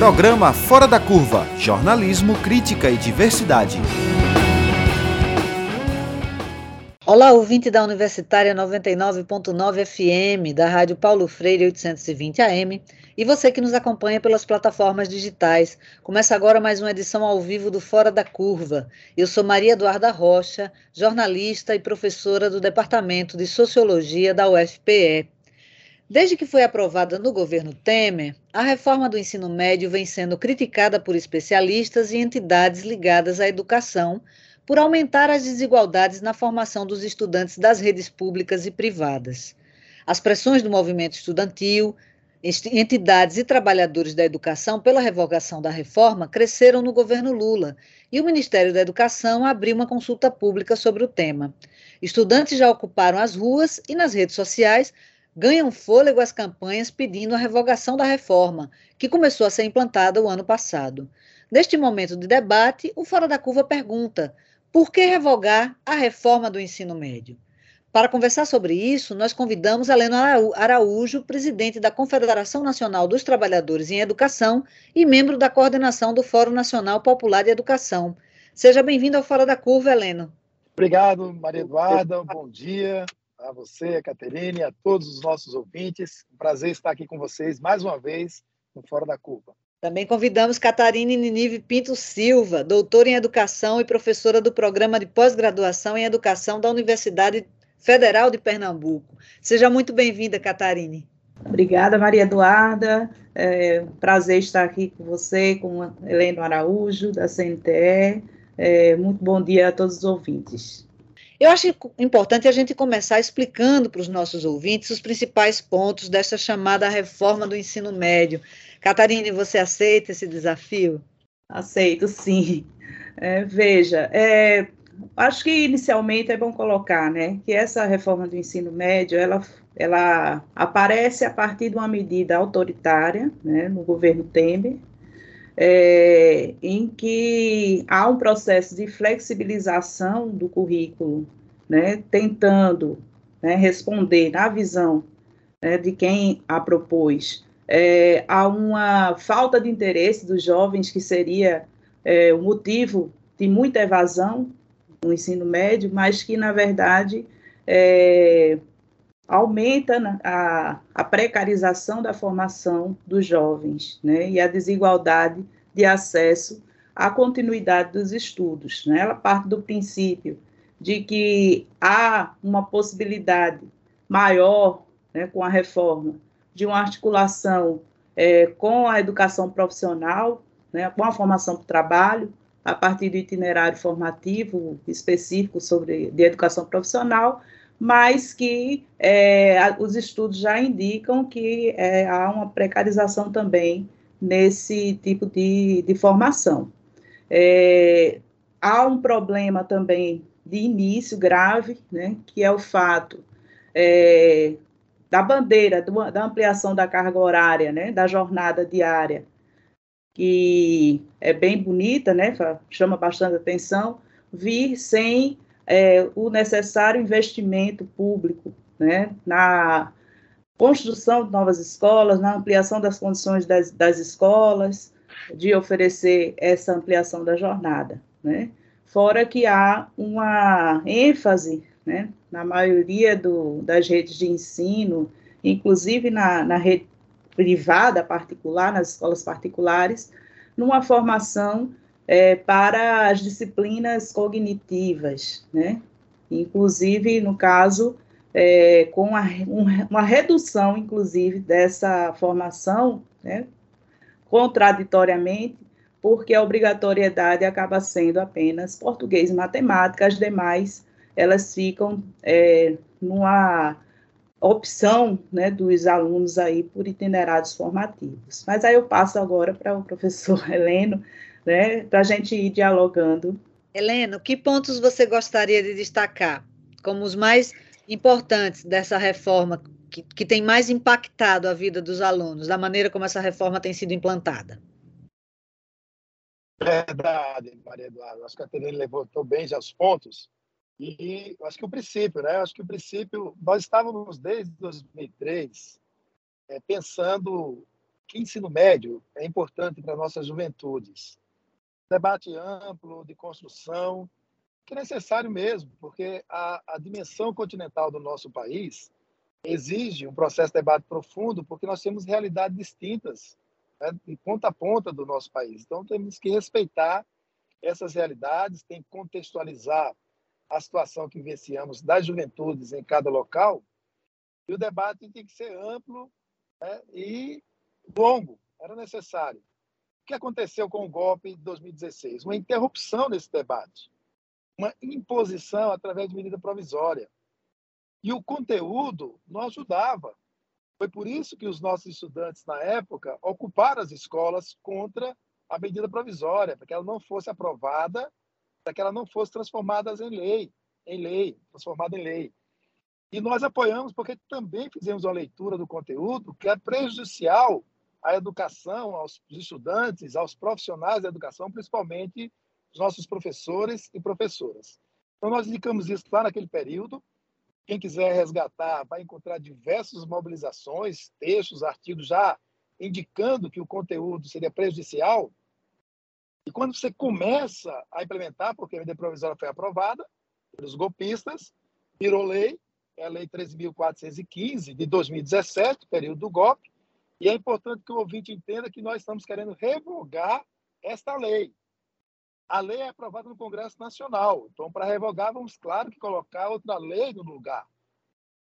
Programa Fora da Curva Jornalismo, Crítica e Diversidade. Olá, ouvinte da Universitária 99.9 FM, da Rádio Paulo Freire 820 AM, e você que nos acompanha pelas plataformas digitais. Começa agora mais uma edição ao vivo do Fora da Curva. Eu sou Maria Eduarda Rocha, jornalista e professora do Departamento de Sociologia da UFPE. Desde que foi aprovada no governo Temer, a reforma do ensino médio vem sendo criticada por especialistas e entidades ligadas à educação por aumentar as desigualdades na formação dos estudantes das redes públicas e privadas. As pressões do movimento estudantil, entidades e trabalhadores da educação pela revogação da reforma cresceram no governo Lula e o Ministério da Educação abriu uma consulta pública sobre o tema. Estudantes já ocuparam as ruas e nas redes sociais ganham fôlego as campanhas pedindo a revogação da reforma, que começou a ser implantada o ano passado. Neste momento de debate, o Fora da Curva pergunta: por que revogar a reforma do ensino médio? Para conversar sobre isso, nós convidamos Helena Araújo, presidente da Confederação Nacional dos Trabalhadores em Educação e membro da coordenação do Fórum Nacional Popular de Educação. Seja bem-vindo ao Fora da Curva, Helena. Obrigado, Maria Eduarda. Bom dia a você, a Caterine, a todos os nossos ouvintes. Um prazer estar aqui com vocês mais uma vez no Fora da Curva. Também convidamos Catarine Ninive Pinto Silva, doutora em Educação e professora do Programa de Pós-Graduação em Educação da Universidade Federal de Pernambuco. Seja muito bem-vinda, Catarine. Obrigada, Maria Eduarda. É um prazer estar aqui com você, com Helena Araújo, da CNTE. É, muito bom dia a todos os ouvintes. Eu acho importante a gente começar explicando para os nossos ouvintes os principais pontos desta chamada reforma do ensino médio. Catarine, você aceita esse desafio? Aceito, sim. É, veja, é, acho que inicialmente é bom colocar, né, que essa reforma do ensino médio, ela, ela aparece a partir de uma medida autoritária, né, no governo Temer, é, em que há um processo de flexibilização do currículo, né, tentando né, responder na visão né, de quem a propôs é, há uma falta de interesse dos jovens, que seria é, o motivo de muita evasão no ensino médio, mas que, na verdade, é, aumenta a, a, precarização da formação dos jovens né, e a desigualdade de acesso à continuidade dos estudos. Né? Ela parte do princípio de que há uma possibilidade maior né, com a reforma de uma articulação é, com a educação profissional, né, com a formação para o trabalho, a partir do itinerário formativo específico sobre de educação profissional, mas que é, os estudos já indicam que é, há uma precarização também nesse tipo de, de formação. É, há um problema também de início grave, né, que é o fato é, da bandeira, do, da ampliação da carga horária, né, da jornada diária, que é bem bonita, né, chama bastante atenção, vir sem é, o necessário investimento público, né, na construção de novas escolas, na ampliação das condições das, das escolas, de oferecer essa ampliação da jornada, né, fora que há uma ênfase né, na maioria do, das redes de ensino, inclusive na, na rede privada particular, nas escolas particulares, numa formação é, para as disciplinas cognitivas, né? Inclusive, no caso, é, com a, um, uma redução, inclusive, dessa formação, né? Contraditoriamente, porque a obrigatoriedade acaba sendo apenas português e matemática, as demais elas ficam é, numa opção né, dos alunos aí por itinerários formativos. Mas aí eu passo agora para o professor Heleno, né, para a gente ir dialogando. Heleno, que pontos você gostaria de destacar como os mais importantes dessa reforma que, que tem mais impactado a vida dos alunos, da maneira como essa reforma tem sido implantada? Verdade, Maria Eduarda. Acho que a Terene levantou bem já os pontos. E acho que o princípio, né? Acho que o princípio, nós estávamos desde 2003 é, pensando que ensino médio é importante para nossas juventudes. Debate amplo, de construção, que é necessário mesmo, porque a, a dimensão continental do nosso país exige um processo de debate profundo, porque nós temos realidades distintas, né, de ponta a ponta do nosso país. Então, temos que respeitar essas realidades, tem que contextualizar a situação que vivenciamos das juventudes em cada local, e o debate tem que ser amplo né, e longo, era necessário. O que aconteceu com o golpe de 2016? Uma interrupção desse debate, uma imposição através de medida provisória. E o conteúdo não ajudava. Foi por isso que os nossos estudantes, na época, ocuparam as escolas contra a medida provisória, para que ela não fosse aprovada, para que ela não fosse transformada em lei, em lei, transformada em lei. E nós apoiamos porque também fizemos uma leitura do conteúdo que é prejudicial à educação, aos estudantes, aos profissionais da educação, principalmente os nossos professores e professoras. Então, nós indicamos isso lá naquele período. Quem quiser resgatar vai encontrar diversas mobilizações, textos, artigos já indicando que o conteúdo seria prejudicial. E quando você começa a implementar, porque a medida provisória foi aprovada pelos golpistas, virou lei, é a Lei 13.415 de 2017, período do golpe, e é importante que o ouvinte entenda que nós estamos querendo revogar esta lei. A lei é aprovada no Congresso Nacional, então, para revogar, vamos, claro, que colocar outra lei no lugar.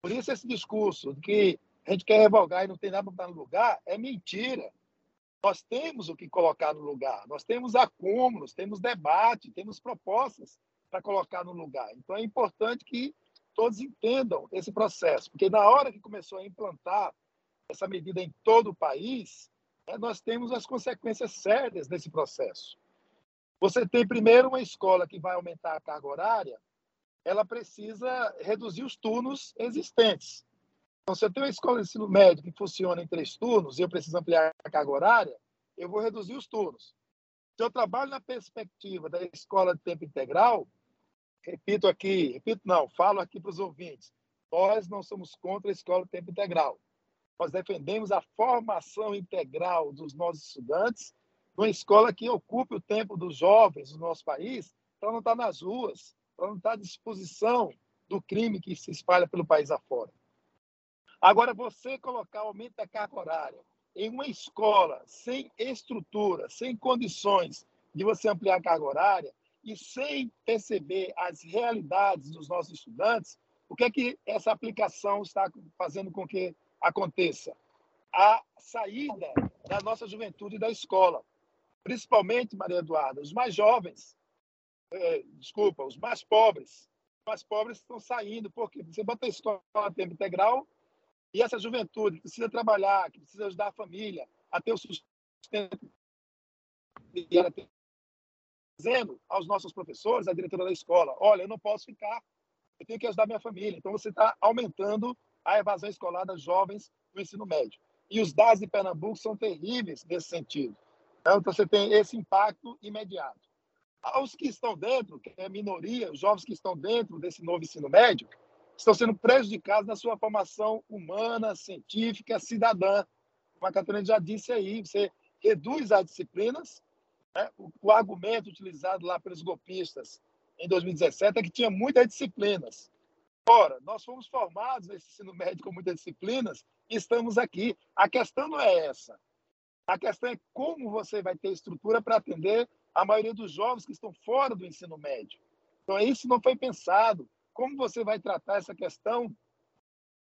Por isso, esse discurso de que a gente quer revogar e não tem nada para no lugar é mentira. Nós temos o que colocar no lugar, nós temos acúmulos, temos debate, temos propostas para colocar no lugar. Então, é importante que todos entendam esse processo, porque na hora que começou a implantar essa medida em todo o país, né, nós temos as consequências sérias desse processo. Você tem primeiro uma escola que vai aumentar a carga horária, ela precisa reduzir os turnos existentes. Então, se eu tenho uma escola de ensino médio que funciona em três turnos e eu preciso ampliar a carga horária, eu vou reduzir os turnos. Se eu trabalho na perspectiva da escola de tempo integral, repito aqui, repito não, falo aqui para os ouvintes, nós não somos contra a escola de tempo integral. Nós defendemos a formação integral dos nossos estudantes numa escola que ocupe o tempo dos jovens do nosso país para não estar nas ruas, para não estar à disposição do crime que se espalha pelo país afora. Agora, você colocar aumento da carga horária em uma escola sem estrutura, sem condições de você ampliar a carga horária, e sem perceber as realidades dos nossos estudantes, o que é que essa aplicação está fazendo com que aconteça? A saída da nossa juventude da escola, principalmente, Maria Eduarda, os mais jovens, é, desculpa, os mais pobres. Os mais pobres estão saindo, porque você bota a escola a tempo integral e essa juventude que precisa trabalhar, que precisa ajudar a família a ter o sustento e ela ter dizendo aos nossos professores, à diretora da escola: olha, eu não posso ficar, eu tenho que ajudar minha família. Então, você está aumentando a evasão escolar das jovens no ensino médio. E os dados de Pernambuco são terríveis nesse sentido. Então, você tem esse impacto imediato. Os que estão dentro, que é a minoria, os jovens que estão dentro desse novo ensino médio, estão sendo prejudicados na sua formação humana, científica, cidadã. Como a Catarina já disse aí, você reduz as disciplinas né? O, o, argumento utilizado lá pelos golpistas em 2017 é que tinha muitas disciplinas. Ora, nós fomos formados nesse ensino médio com muitas disciplinas e estamos aqui. A questão não é essa. A questão é como você vai ter estrutura para atender a maioria dos jovens que estão fora do ensino médio. Então, isso não foi pensado. Como você vai tratar essa questão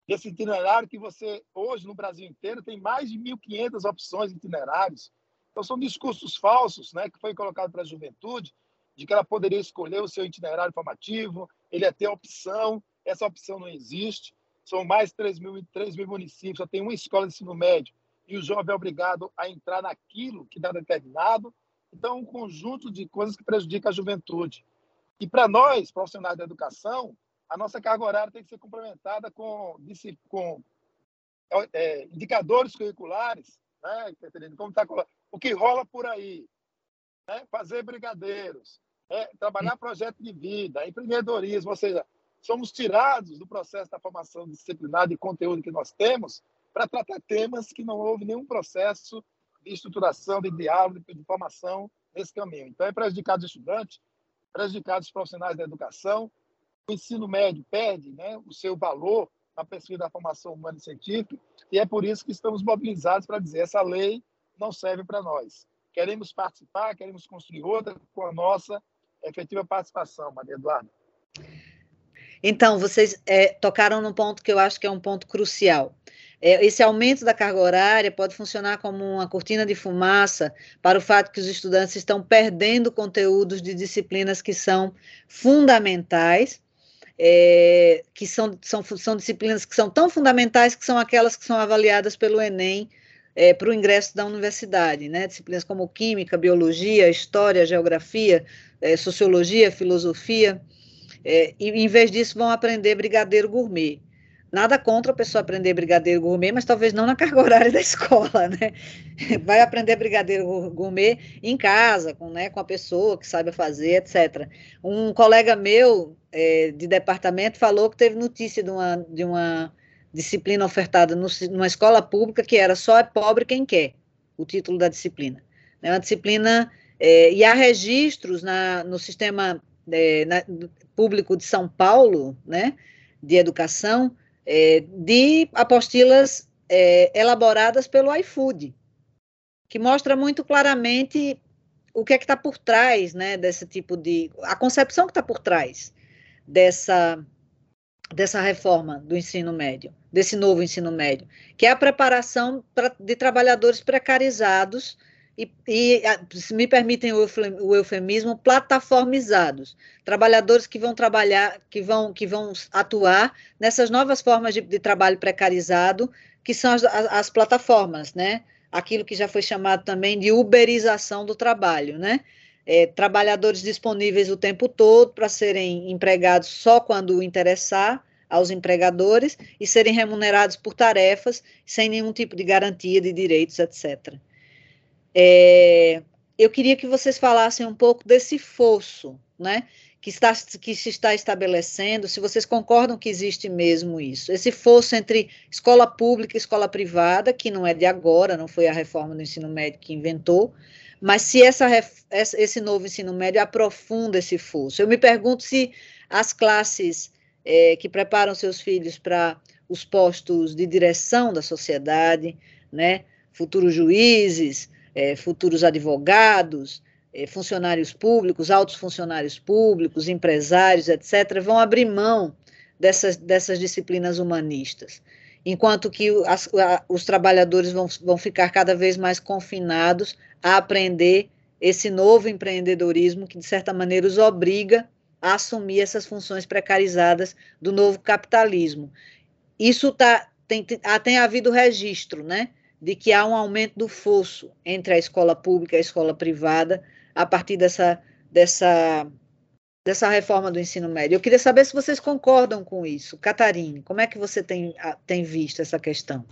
desse itinerário que você, hoje, no Brasil inteiro, tem mais de 1.500 opções de itinerários. Então, são discursos falsos né, que foi colocado para a juventude de que ela poderia escolher o seu itinerário formativo, ele ia ter opção, essa opção não existe. São mais de 3 mil, 3 mil municípios, só tem uma escola de ensino médio e o jovem é obrigado a entrar naquilo que dá determinado. Então, um conjunto de coisas que prejudica a juventude. E para nós, profissionais da educação, a nossa carga horária tem que ser complementada com, com é, indicadores curriculares, né, Como está o que rola por aí. Né? Fazer brigadeiros, é, trabalhar projeto de vida, empreendedorismo, ou seja, somos tirados do processo da formação disciplinar de conteúdo que nós temos para tratar temas que não houve nenhum processo de estruturação, de diálogo, de formação nesse caminho. Então, é prejudicado os estudantes, prejudicado os profissionais da educação, o ensino médio perde né, o seu valor na pesquisa da formação humana e científica, e é por isso que estamos mobilizados para dizer essa lei não serve para nós. Queremos participar, queremos construir outra com a nossa efetiva participação, Maria Eduarda. Então, vocês é, tocaram num ponto que eu acho que é um ponto crucial. É, esse aumento da carga horária pode funcionar como uma cortina de fumaça para o fato que os estudantes estão perdendo conteúdos de disciplinas que são fundamentais, é, que são, são, são disciplinas que são tão fundamentais que são aquelas que são avaliadas pelo Enem é, para o ingresso da universidade, né? Disciplinas como química, biologia, história, geografia, é, sociologia, filosofia. É, e em vez disso vão aprender brigadeiro gourmet. Nada contra a pessoa aprender brigadeiro gourmet, mas talvez não na carga horária da escola, né? Vai aprender brigadeiro gourmet em casa, com, né, com a pessoa que saiba fazer, etc. Um colega meu é, de departamento falou que teve notícia de uma, de uma disciplina ofertada no, numa escola pública que era só é pobre quem quer, o título da disciplina. É uma disciplina, é, e há registros na, no sistema é, na, público de São Paulo, né, de educação, é, de apostilas é, elaboradas pelo iFood, que mostra muito claramente o que é que está por trás, né, desse tipo de, a concepção que está por trás dessa, dessa reforma do ensino médio, desse novo ensino médio, que é a preparação pra, de trabalhadores precarizados e, e se me permitem o eufemismo, plataformizados, trabalhadores que vão trabalhar, que vão, que vão atuar nessas novas formas de, de trabalho precarizado, que são as, as, plataformas, né? Aquilo que já foi chamado também de uberização do trabalho, né? É, trabalhadores disponíveis o tempo todo para serem empregados só quando interessar aos empregadores e serem remunerados por tarefas sem nenhum tipo de garantia de direitos, etc. É, eu queria que vocês falassem um pouco desse fosso, né? Que, está, que se está estabelecendo, se vocês concordam que existe mesmo isso. Esse fosso entre escola pública e escola privada, que não é de agora, não foi a reforma do ensino médio que inventou, mas se essa, esse novo ensino médio aprofunda esse fosso. Eu me pergunto se as classes é, que preparam seus filhos para os postos de direção da sociedade, né, futuros juízes, é, futuros advogados, é, funcionários públicos, altos funcionários públicos, empresários, etc., vão abrir mão dessas, dessas disciplinas humanistas, enquanto que as, a, os trabalhadores vão, vão ficar cada vez mais confinados a aprender esse novo empreendedorismo que, de certa maneira, os obriga a assumir essas funções precarizadas do novo capitalismo. Isso tá, tem, tem havido registro, né? De que há um aumento do fosso entre a escola pública e a escola privada a partir dessa, dessa, dessa reforma do ensino médio. Eu queria saber se vocês concordam com isso. Catarine, como é que você tem, tem visto essa questão?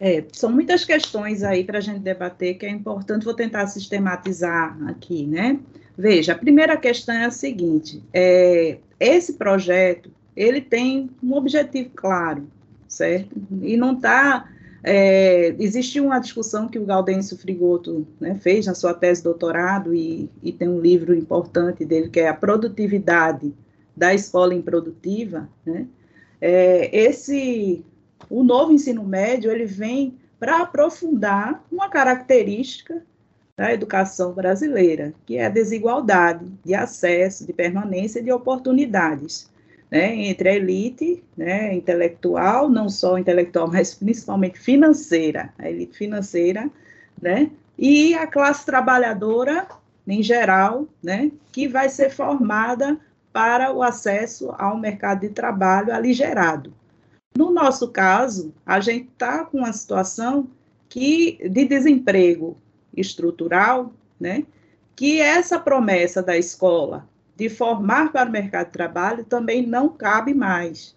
É, são muitas questões aí para a gente debater que é importante, vou tentar sistematizar aqui, né? Veja, a primeira questão é a seguinte, é, esse projeto, ele tem um objetivo claro, certo? E não está é, existe uma discussão que o Gaudêncio Frigoto né, fez na sua tese de doutorado e, e, tem um livro importante dele que é a produtividade da escola improdutiva. Né? É, esse, o novo ensino médio ele vem para aprofundar uma característica da educação brasileira, que é a desigualdade de acesso, de permanência de oportunidades né, entre a elite né, intelectual, não só intelectual, mas principalmente financeira, a elite financeira, né, e a classe trabalhadora em geral, né, que vai ser formada para o acesso ao mercado de trabalho aligerado. No nosso caso, a gente está com uma situação que de desemprego estrutural, né, que essa promessa da escola de formar para o mercado de trabalho também não cabe mais.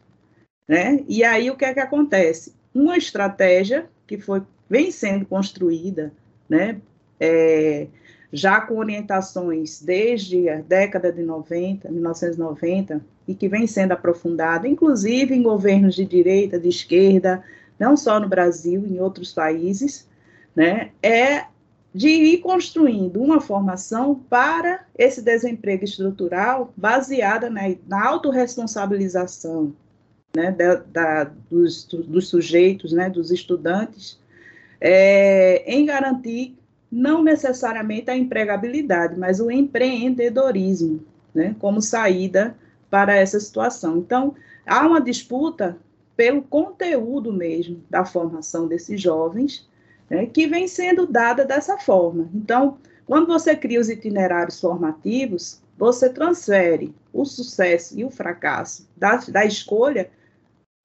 Né? E aí o que é que acontece? Uma estratégia que foi, vem sendo construída, né, é, já com orientações desde a década de 90, 1990, e que vem sendo aprofundada, inclusive em governos de direita, de esquerda, não só no Brasil, em outros países, né, é de ir construindo uma formação para esse desemprego estrutural baseada na, na autorresponsabilização né, da, da, dos, dos, sujeitos, né, dos estudantes, é, em garantir não necessariamente a empregabilidade, mas o empreendedorismo, né, como saída para essa situação. Então, há uma disputa pelo conteúdo mesmo da formação desses jovens, né, que vem sendo dada dessa forma. Então, quando você cria os itinerários formativos, você transfere o sucesso e o fracasso da, da escolha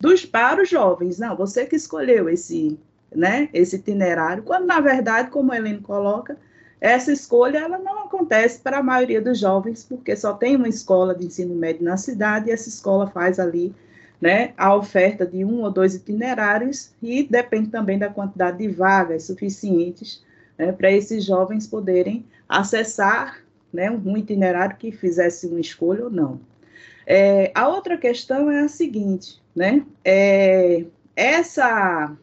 dos para os jovens. Não, você que escolheu esse, né, esse itinerário, quando na verdade, como a Helene coloca, essa escolha ela não acontece para a maioria dos jovens, porque só tem uma escola de ensino médio na cidade e essa escola faz ali né, a oferta de um ou dois itinerários e depende também da quantidade de vagas suficientes né, para esses jovens poderem acessar né, um itinerário que fizesse uma escolha ou não. É, a outra questão é a seguinte, né, é, essa,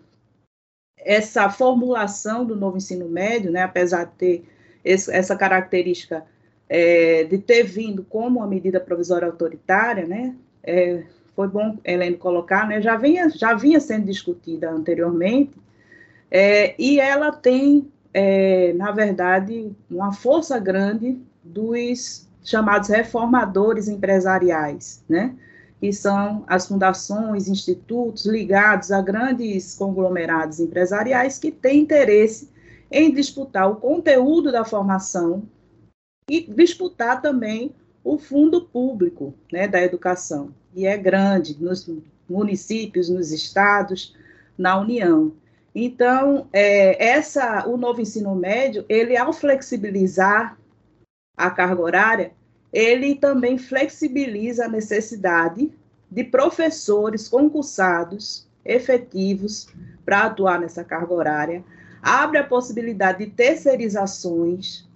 essa formulação do novo ensino médio, né, apesar de ter esse, essa característica é, de ter vindo como uma medida provisória autoritária, né, é, foi bom, Helene, colocar, né, já, vinha, já vinha sendo discutida anteriormente, é, e ela tem, é, na verdade, uma força grande dos chamados reformadores empresariais, né, que são as fundações, institutos ligados a grandes conglomerados empresariais que têm interesse em disputar o conteúdo da formação e disputar também o fundo público né, da educação e é grande nos municípios, nos estados, na União. Então, é, essa, o novo ensino médio, ele ao flexibilizar a carga horária, ele também flexibiliza a necessidade de professores concursados, efetivos, para atuar nessa carga horária, abre a possibilidade de terceirizações,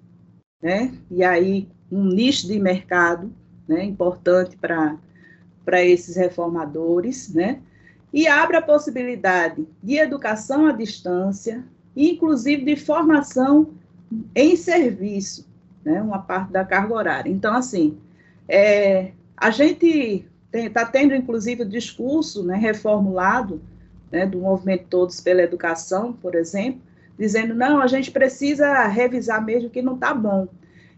né? E aí um nicho de mercado, né, importante para esses reformadores, né? E abre a possibilidade de educação à distância, inclusive de formação em serviço, né? Uma parte da carga horária. Então, assim, é, a gente está tendo, inclusive, o discurso né, reformulado né, do movimento Todos pela Educação, por exemplo, dizendo, não, a gente precisa revisar mesmo que não está bom.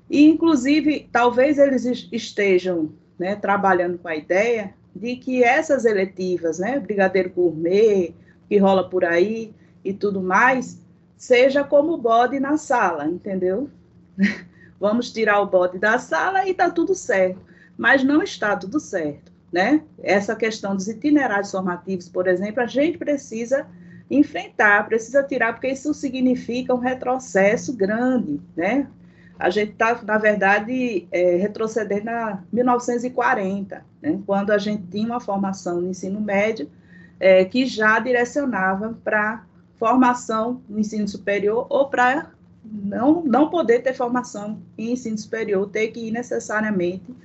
E, inclusive, talvez eles estejam né, trabalhando com a ideia de que essas eletivas, né, Brigadeiro Gourmet, que rola por aí e tudo mais, seja como bode na sala, entendeu? Vamos tirar o bode da sala e está tudo certo. Mas não está tudo certo, né? Essa questão dos itinerários formativos, por exemplo, a gente precisa enfrentar, precisa tirar, porque isso significa um retrocesso grande, né? A gente está, na verdade, é, retrocedendo a 1940, né, quando a gente tinha uma formação no ensino médio é, que já direcionava para formação no ensino superior ou para não, não poder ter formação em ensino superior, ter que ir necessariamente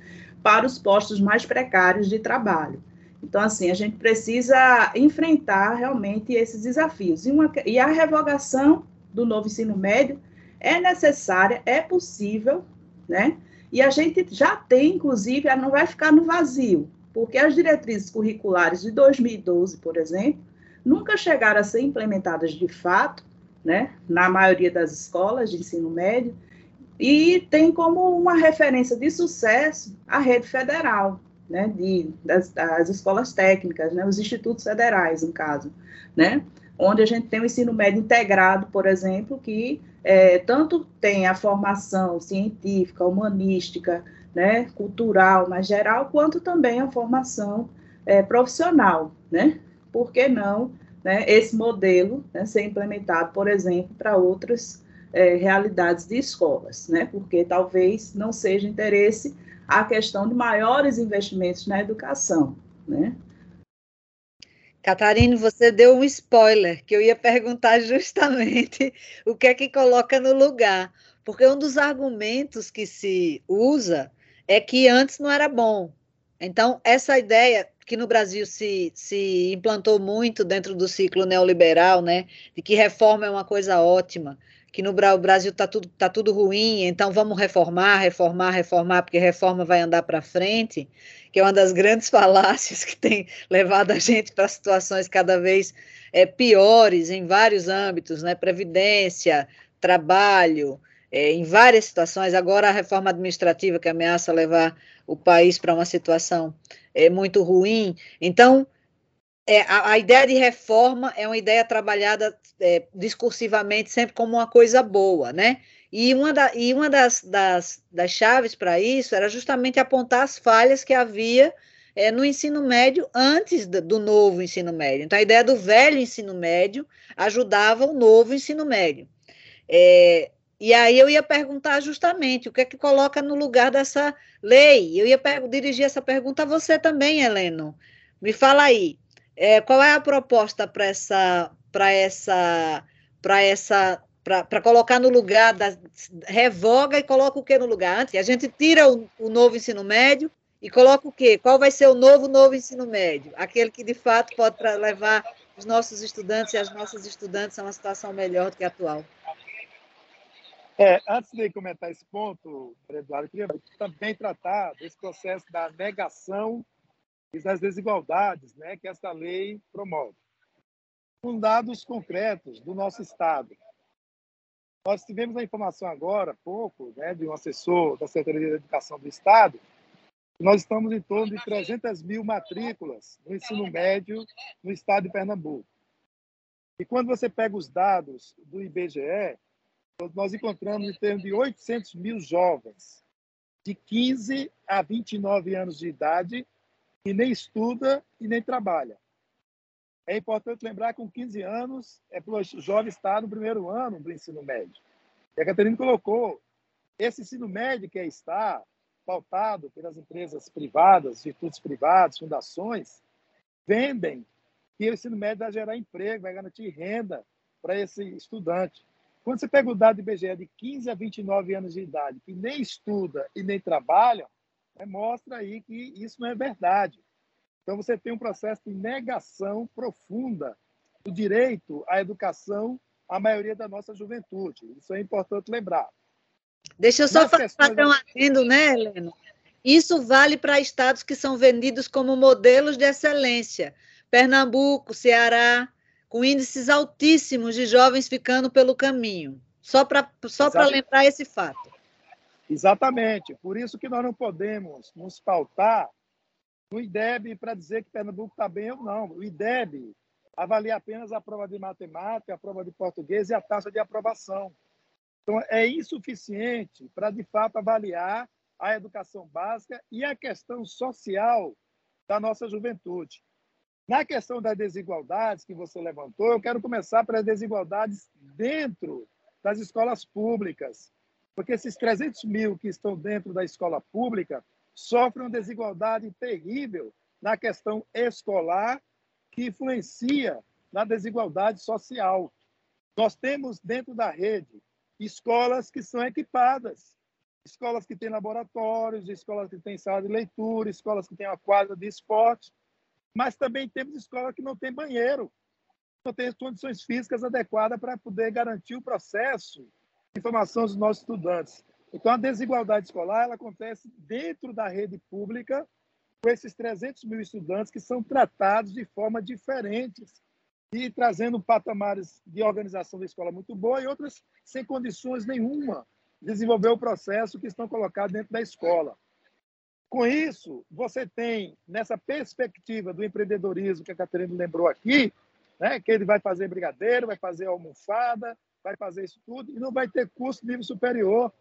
para os postos mais precários de trabalho. Então, assim, a gente precisa enfrentar realmente esses desafios. E, uma, e a revogação do novo ensino médio é necessária, é possível, né? E a gente já tem, inclusive, ela não vai ficar no vazio, porque as diretrizes curriculares de 2012, por exemplo, nunca chegaram a ser implementadas de fato, né, na maioria das escolas de ensino médio, e tem como uma referência de sucesso a rede federal, né, de, das, das escolas técnicas, né, os institutos federais, no caso, né, onde a gente tem o ensino médio integrado, por exemplo, que é, tanto tem a formação científica, humanística, né, cultural, mais geral, quanto também a formação é, profissional, né? Por que não né, esse modelo né, ser implementado, por exemplo, para outras é, realidades de escolas, né? Porque talvez não seja interesse a questão de maiores investimentos na educação, né? Catarina, você deu um spoiler, que eu ia perguntar justamente o que é que coloca no lugar. Porque um dos argumentos que se usa é que antes não era bom. Então, essa ideia que no Brasil se, se implantou muito dentro do ciclo neoliberal, né, de que reforma é uma coisa ótima, que no Brasil está tudo, tá tudo ruim, então vamos reformar, reformar, reformar, porque reforma vai andar para frente, que é uma das grandes falácias que tem levado a gente para situações cada vez é, piores em vários âmbitos, né? Previdência, trabalho, é, em várias situações. Agora a reforma administrativa que ameaça levar o país para uma situação é, muito ruim. Então, é, a, a, ideia de reforma é uma ideia trabalhada é, discursivamente sempre como uma coisa boa, né? E uma, da, e uma das, das, das chaves para isso era justamente apontar as falhas que havia é, no ensino médio antes do, novo ensino médio. Então, a ideia do velho ensino médio ajudava o novo ensino médio. É, e aí eu ia perguntar justamente o que é que coloca no lugar dessa lei. Eu ia dirigir essa pergunta a você também, Heleno. Me fala aí, é, qual é a proposta para essa, para essa, para essa, para colocar no lugar da revoga e coloca o que no lugar? Antes, a gente tira o, o novo ensino médio e coloca o quê? Qual vai ser o novo novo ensino médio? Aquele que de fato pode levar os nossos estudantes e as nossas estudantes a uma situação melhor do que a atual. É, antes de comentar esse ponto, Eduardo, eu queria também tratar desse processo da negação e das desigualdades né, que essa lei promove. Com dados concretos do nosso Estado. Nós tivemos a informação agora, há pouco, né, de um assessor da Secretaria de Educação do Estado, nós estamos em torno de 300 mil matrículas no ensino médio no estado de Pernambuco. E quando você pega os dados do IBGE, nós encontramos em torno de 800 mil jovens de 15 a 29 anos de idade que nem estuda e nem trabalha. É importante lembrar que com 15 anos é para o jovem estar no primeiro ano do ensino médio. E a Catarina colocou esse ensino médio que é estar pautado pelas empresas privadas, institutos privados, fundações, vendem que o ensino médio vai gerar emprego, vai garantir renda para esse estudante. Quando você pega o dado do IBGE de 15 a 29 anos de idade, que nem estuda e nem trabalha, né, mostra aí que isso não é verdade. Então, você tem um processo de negação profunda do direito à educação à maioria da nossa juventude. Isso é importante lembrar. Deixa eu só fazer um adendo, né, Helena? Isso vale para estados que são vendidos como modelos de excelência. Pernambuco, Ceará, com índices altíssimos de jovens ficando pelo caminho. Só para só lembrar esse fato. Exatamente. Por isso que nós não podemos nos pautar no IDEB para dizer que Pernambuco está bem ou não. O IDEB avalia apenas a prova de matemática, a prova de português e a taxa de aprovação. Então, é insuficiente para, de fato, avaliar a educação básica e a questão social da nossa juventude. Na questão das desigualdades que você levantou, eu quero começar pelas desigualdades dentro das escolas públicas, porque esses 300 mil que estão dentro da escola pública sofrem uma desigualdade terrível na questão escolar, que influencia na desigualdade social. Nós temos dentro da rede escolas que são equipadas, escolas que têm laboratórios, escolas que têm sala de leitura, escolas que têm uma quadra de esporte, mas também temos escolas que não têm banheiro, não têm condições físicas adequadas para poder garantir o processo de formação dos nossos estudantes. Então, a desigualdade escolar ela acontece dentro da rede pública, com esses 300 mil estudantes que são tratados de forma diferentes e trazendo patamares de organização da escola muito boa e outras sem condições nenhuma de desenvolver o processo que estão colocados dentro da escola. Com isso, você tem, nessa perspectiva do empreendedorismo que a Catarina lembrou aqui, né, que ele vai fazer brigadeiro, vai fazer almofada, vai fazer isso tudo, e não vai ter curso nível superior.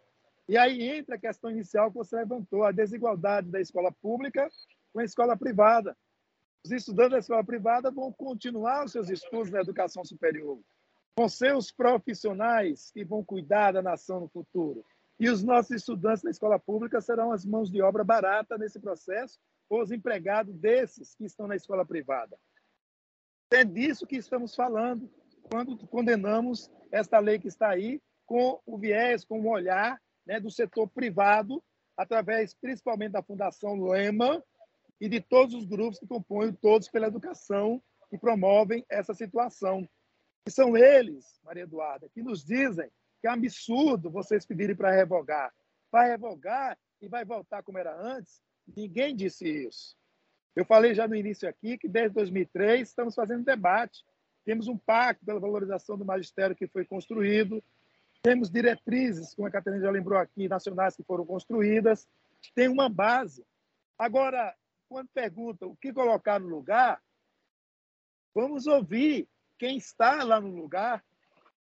E aí entra a questão inicial que você levantou, a desigualdade da escola pública com a escola privada. Os estudantes da escola privada vão continuar os seus estudos na educação superior, vão ser os profissionais que vão cuidar da nação no futuro. E os nossos estudantes da escola pública serão as mãos de obra barata nesse processo, ou os empregados desses que estão na escola privada. É disso que estamos falando quando condenamos esta lei que está aí, com o viés, com o olhar né, do setor privado, através principalmente da Fundação Lehman, e de todos os grupos que compõem Todos pela Educação e promovem essa situação. E são eles, Maria Eduarda, que nos dizem que é absurdo vocês pedirem para revogar. Vai revogar e vai voltar como era antes? Ninguém disse isso. Eu falei já no início aqui que desde 2003 estamos fazendo debate. Temos um pacto pela valorização do magistério que foi construído, temos diretrizes, como a Catarina já lembrou aqui, nacionais que foram construídas, tem uma base. Agora, quando perguntam o que colocar no lugar, vamos ouvir quem está lá no lugar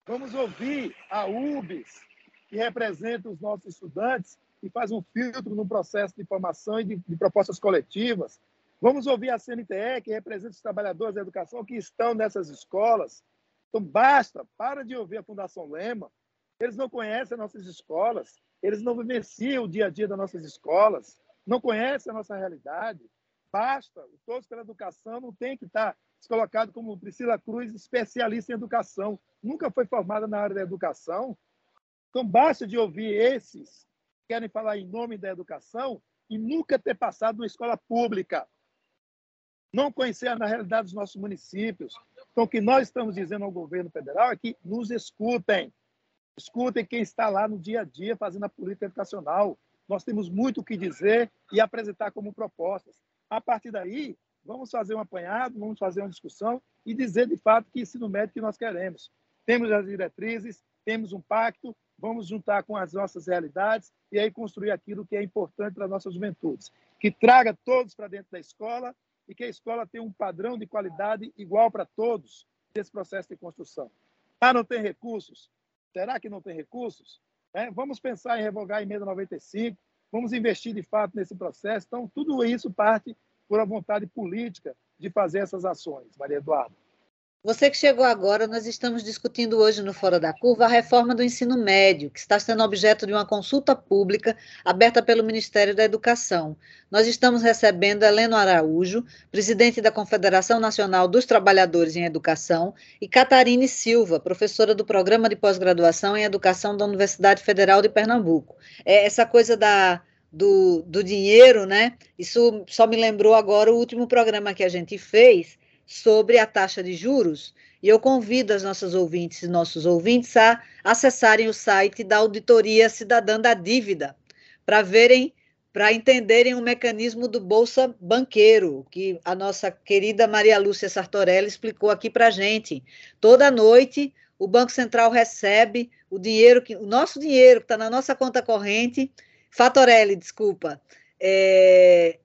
Vamos ouvir a UBS, que representa os nossos estudantes e faz um filtro no processo de formação e de, de propostas coletivas. Vamos ouvir a CNTE, que representa os trabalhadores da educação que estão nessas escolas. Então, basta, para de ouvir a Fundação Lema. Eles não conhecem as nossas escolas, eles não vivenciam o dia a dia das nossas escolas, não conhecem a nossa realidade. Basta, todos pela educação não tem que estar colocado como Priscila Cruz, especialista em educação. Nunca foi formada na área da educação. Então, basta de ouvir esses que querem falar em nome da educação e nunca ter passado numa escola pública. Não conhecer na realidade dos nossos municípios. Então, o que nós estamos dizendo ao governo federal é que nos escutem. Escutem quem está lá no dia a dia fazendo a política educacional. Nós temos muito o que dizer e apresentar como propostas. A partir daí, Vamos fazer um apanhado, vamos fazer uma discussão e dizer de fato que ensino médio que nós queremos. Temos as diretrizes, temos um pacto, vamos juntar com as nossas realidades e aí construir aquilo que é importante para as nossas juventudes, que traga todos para dentro da escola e que a escola tenha um padrão de qualidade igual para todos desse processo de construção. Ah, não tem recursos? Será que não tem recursos? É, vamos pensar em revogar a emenda 95, vamos investir de fato nesse processo. Então, tudo isso parte por a vontade política de fazer essas ações, Maria Eduarda. Você que chegou agora, nós estamos discutindo hoje no Fora da Curva a reforma do ensino médio, que está sendo objeto de uma consulta pública aberta pelo Ministério da Educação. Nós estamos recebendo Heleno Araújo, presidente da Confederação Nacional dos Trabalhadores em Educação, e Catarine Silva, professora do Programa de Pós-Graduação em Educação da Universidade Federal de Pernambuco. É essa coisa da do, do dinheiro, né? Isso só me lembrou agora o último programa que a gente fez sobre a taxa de juros. E eu convido as nossas ouvintes e nossos ouvintes a acessarem o site da Auditoria Cidadã da Dívida, para verem, para entenderem o mecanismo do Bolsa Banqueiro, que a nossa querida Maria Lúcia Sartorelli explicou aqui para a gente. Toda noite, o Banco Central recebe o dinheiro, que, o nosso dinheiro que está na nossa conta corrente, Fatorelli, desculpa. É,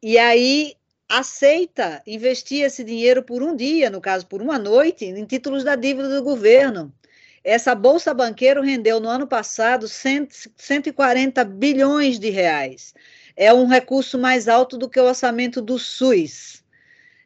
e aí aceita investir esse dinheiro por um dia, no caso, por uma noite, em títulos da dívida do governo. Essa Bolsa Banqueiro rendeu no ano passado 140 bilhões de reais. É um recurso mais alto do que o orçamento do SUS.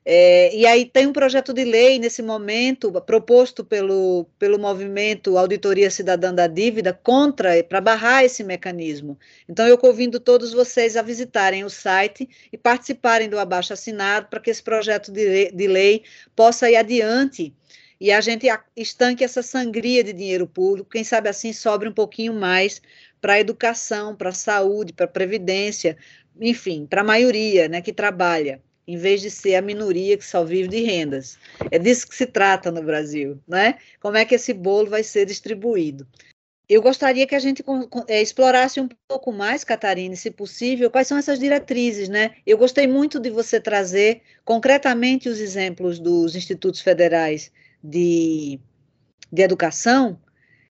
É, e aí tem um projeto de lei nesse momento proposto pelo, pelo movimento Auditoria Cidadã da Dívida contra para barrar esse mecanismo. Então eu convido todos vocês a visitarem o site e participarem do abaixo assinado para que esse projeto de, de lei possa ir adiante e a gente estanque essa sangria de dinheiro público. Quem sabe assim sobre um pouquinho mais para a educação, para a saúde, para a previdência, enfim, para a maioria, né, que trabalha em vez de ser a minoria que só vive de rendas. É disso que se trata no Brasil, né? Como é que esse bolo vai ser distribuído? Eu gostaria que a gente é, explorasse um pouco mais, Catarina, se possível, quais são essas diretrizes, né? Eu gostei muito de você trazer concretamente os exemplos dos institutos federais de, de educação,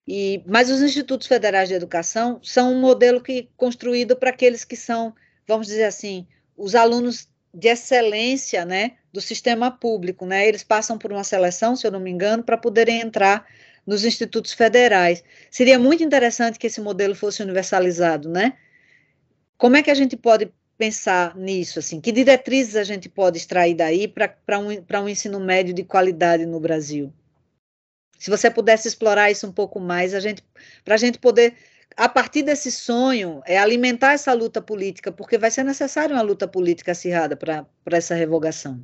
e, mas os institutos federais de educação são um modelo que construído para aqueles que são, vamos dizer assim, os alunos de excelência, né, do sistema público, né? Eles passam por uma seleção, se eu não me engano, para poderem entrar nos institutos federais. Seria muito interessante que esse modelo fosse universalizado, né? Como é que a gente pode pensar nisso, assim? Que diretrizes a gente pode extrair daí para um, um ensino médio de qualidade no Brasil? Se você pudesse explorar isso um pouco mais, a gente, para a gente poder a partir desse sonho, é alimentar essa luta política, porque vai ser necessária uma luta política acirrada para essa revogação.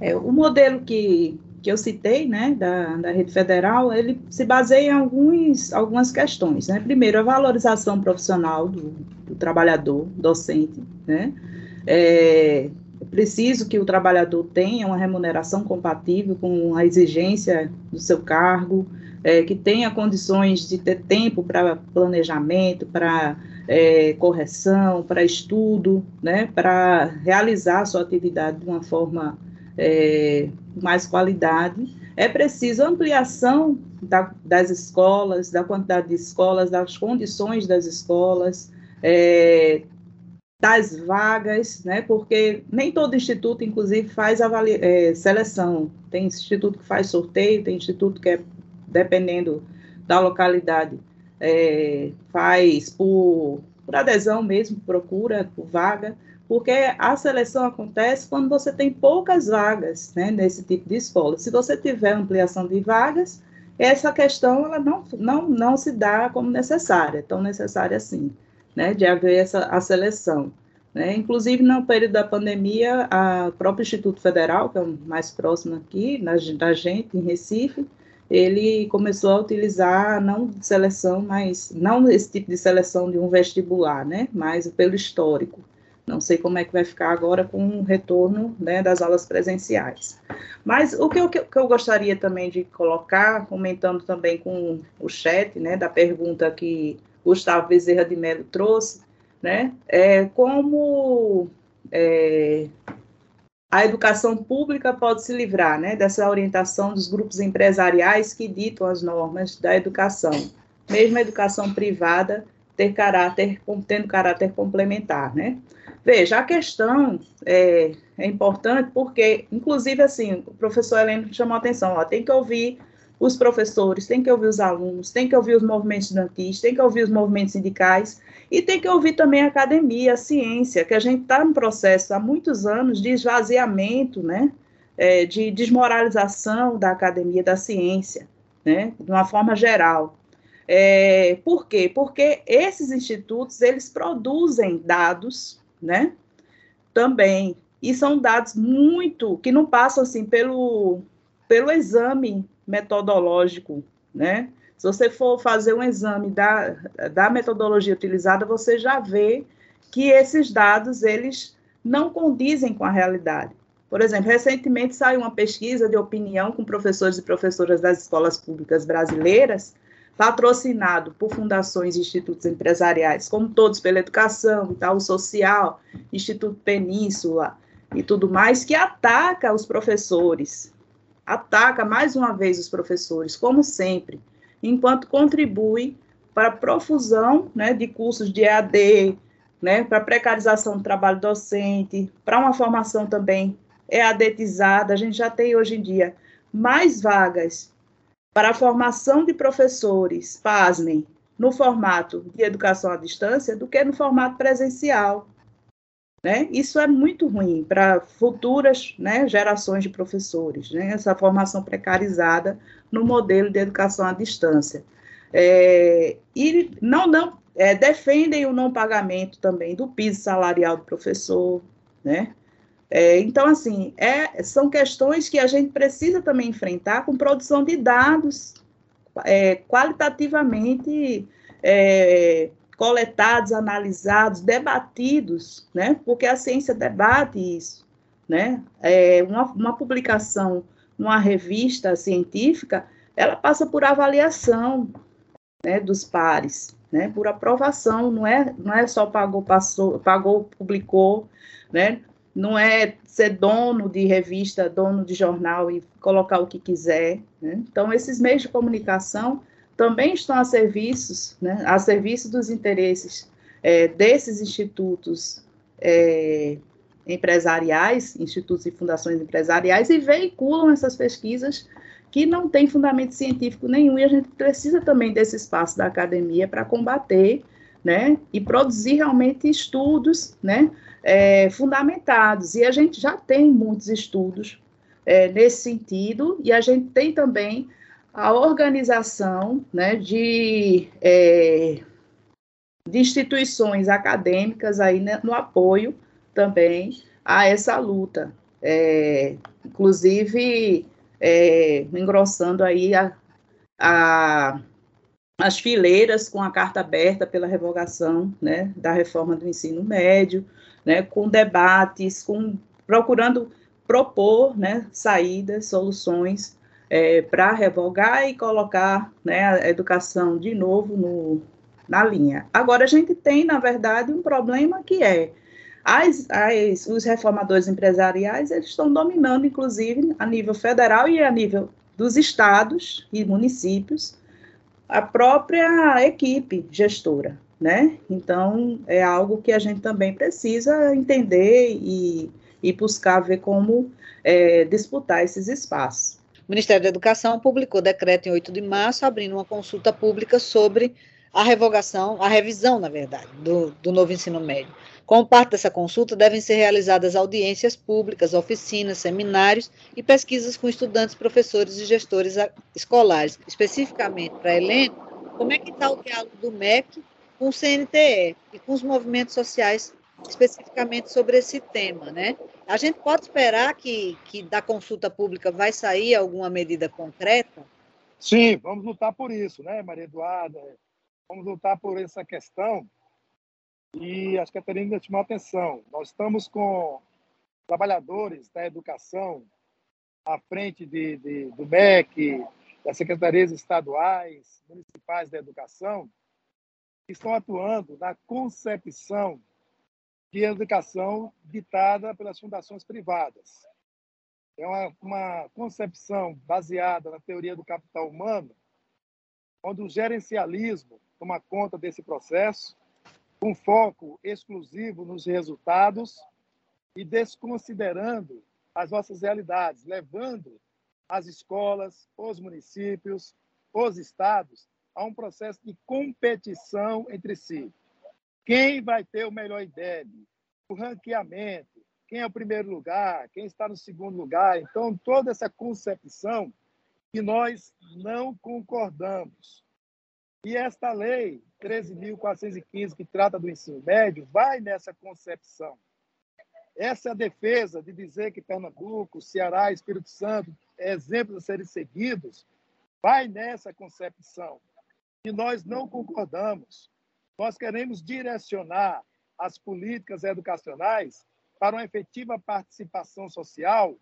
É, o modelo que, que eu citei, né, da, da rede federal, ele se baseia em alguns, algumas questões, né? Primeiro, a valorização profissional do, do trabalhador, docente, né? É, preciso que o trabalhador tenha uma remuneração compatível com a exigência do seu cargo, é, que tenha condições de ter tempo para planejamento, para é, correção, para estudo, né, para realizar a sua atividade de uma forma é, mais qualidade. É preciso ampliação da, das escolas, da quantidade de escolas, das condições das escolas, é, das vagas, né? Porque nem todo instituto, inclusive, faz é, seleção. Tem instituto que faz sorteio, tem instituto que é dependendo da localidade, é, faz por, por adesão mesmo, procura por vaga, porque a seleção acontece quando você tem poucas vagas né, nesse tipo de escola. Se você tiver ampliação de vagas, essa questão ela não, não, não se dá como necessária, tão necessária assim né, de haver essa a seleção. Né? Inclusive, no período da pandemia, a próprio Instituto Federal, que é o mais próximo aqui da gente, em Recife, ele começou a utilizar não seleção, mas não esse tipo de seleção de um vestibular, né, mas pelo histórico. Não sei como é que vai ficar agora com o retorno né, das aulas presenciais. Mas o que eu, que eu gostaria também de colocar, comentando também com o chat, né, da pergunta que Gustavo Bezerra de Mello trouxe, né, é como é, a educação pública pode se livrar né, dessa orientação dos grupos empresariais que ditam as normas da educação, mesmo a educação privada ter caráter, tendo caráter complementar, né? Veja, a questão é, é importante porque, inclusive, assim, o professor Heleno chamou a atenção, ó, tem que ouvir os professores, tem que ouvir os alunos, tem que ouvir os movimentos estudantis, tem que ouvir os movimentos sindicais e tem que ouvir também a academia, a ciência, que a gente está no processo há muitos anos de esvaziamento, né, é, de desmoralização da academia, da ciência, né, de uma forma geral. É, por quê? Porque esses institutos, eles produzem dados, né, também, e são dados muito, que não passam, assim, pelo, pelo exame metodológico, né? Se você for fazer um exame da, da metodologia utilizada, você já vê que esses dados, eles não condizem com a realidade. Por exemplo, recentemente saiu uma pesquisa de opinião com professores e professoras das escolas públicas brasileiras, patrocinado por fundações e institutos empresariais, como Todos pela Educação, Itaú Social, Instituto Península e tudo mais, que ataca os professores, ataca mais uma vez os professores, como sempre, enquanto contribui para a profusão né, de cursos de EAD, né, para a precarização do trabalho docente, para uma formação também EADetizada. A gente já tem hoje em dia mais vagas para a formação de professores, pasmem, no formato de educação à distância do que no formato presencial. Né? Isso é muito ruim para futuras né, gerações de professores, né? essa formação precarizada no modelo de educação à distância. É, e não, não é, defendem o não pagamento também do piso salarial do professor, né? É, então, assim, é, são questões que a gente precisa também enfrentar com produção de dados é, qualitativamente é, coletados, analisados, debatidos, né? Porque a ciência debate isso, né? É uma, uma publicação numa revista científica, ela passa por avaliação, né, dos pares, né? Por aprovação, não é, não é só pagou, passou, pagou, publicou, né? Não é ser dono de revista, dono de jornal e colocar o que quiser. Né? Então, esses meios de comunicação também estão a serviços, né, a serviço dos interesses é, desses institutos é, empresariais, institutos e fundações empresariais, e veiculam essas pesquisas que não têm fundamento científico nenhum, e a gente precisa também desse espaço da academia para combater, né, e produzir realmente estudos, né, é, fundamentados, e a gente já tem muitos estudos é, nesse sentido, e a gente tem também a organização né, de, é, de instituições acadêmicas aí né, no apoio também a essa luta, é, inclusive é, engrossando aí a, a, as fileiras com a carta aberta pela revogação né, da reforma do ensino médio, né, com debates, com procurando propor né, saídas, soluções é, para revogar e colocar né, a educação de novo no, na linha. Agora, a gente tem, na verdade, um problema que é as, as, os reformadores empresariais eles estão dominando, inclusive, a nível federal e a nível dos estados e municípios, a própria equipe gestora, né? Então, é algo que a gente também precisa entender e, e buscar ver como é, disputar esses espaços. Ministério da Educação publicou decreto em 8 de março, abrindo uma consulta pública sobre a revogação, a revisão, na verdade, do, do novo ensino médio. Como parte dessa consulta, devem ser realizadas audiências públicas, oficinas, seminários e pesquisas com estudantes, professores e gestores escolares. Especificamente para a Helena, como é que está o diálogo do MEC com o CNTE e com os movimentos sociais especificamente sobre esse tema, né? A gente pode esperar que, que da consulta pública vai sair alguma medida concreta? Sim, vamos lutar por isso, né, Maria Eduarda? Vamos lutar por essa questão, e acho que a Terina chamou atenção. Nós estamos com trabalhadores da educação à frente de, de, do MEC, das secretarias estaduais, municipais da educação, que estão atuando na concepção de educação ditada pelas fundações privadas. É uma, uma concepção baseada na teoria do capital humano, onde o gerencialismo toma conta desse processo com foco exclusivo nos resultados e desconsiderando as nossas realidades, levando as escolas, os municípios, os estados a um processo de competição entre si. Quem vai ter o melhor IDEB? O ranqueamento, quem é o primeiro lugar, quem está no segundo lugar. Então, toda essa concepção que nós não concordamos. E esta lei 13.415, que trata do ensino médio, vai nessa concepção. Essa é defesa de dizer que Pernambuco, Ceará, Espírito Santo, é exemplos a serem seguidos, vai nessa concepção. E nós não concordamos. Nós queremos direcionar as políticas educacionais para uma efetiva participação social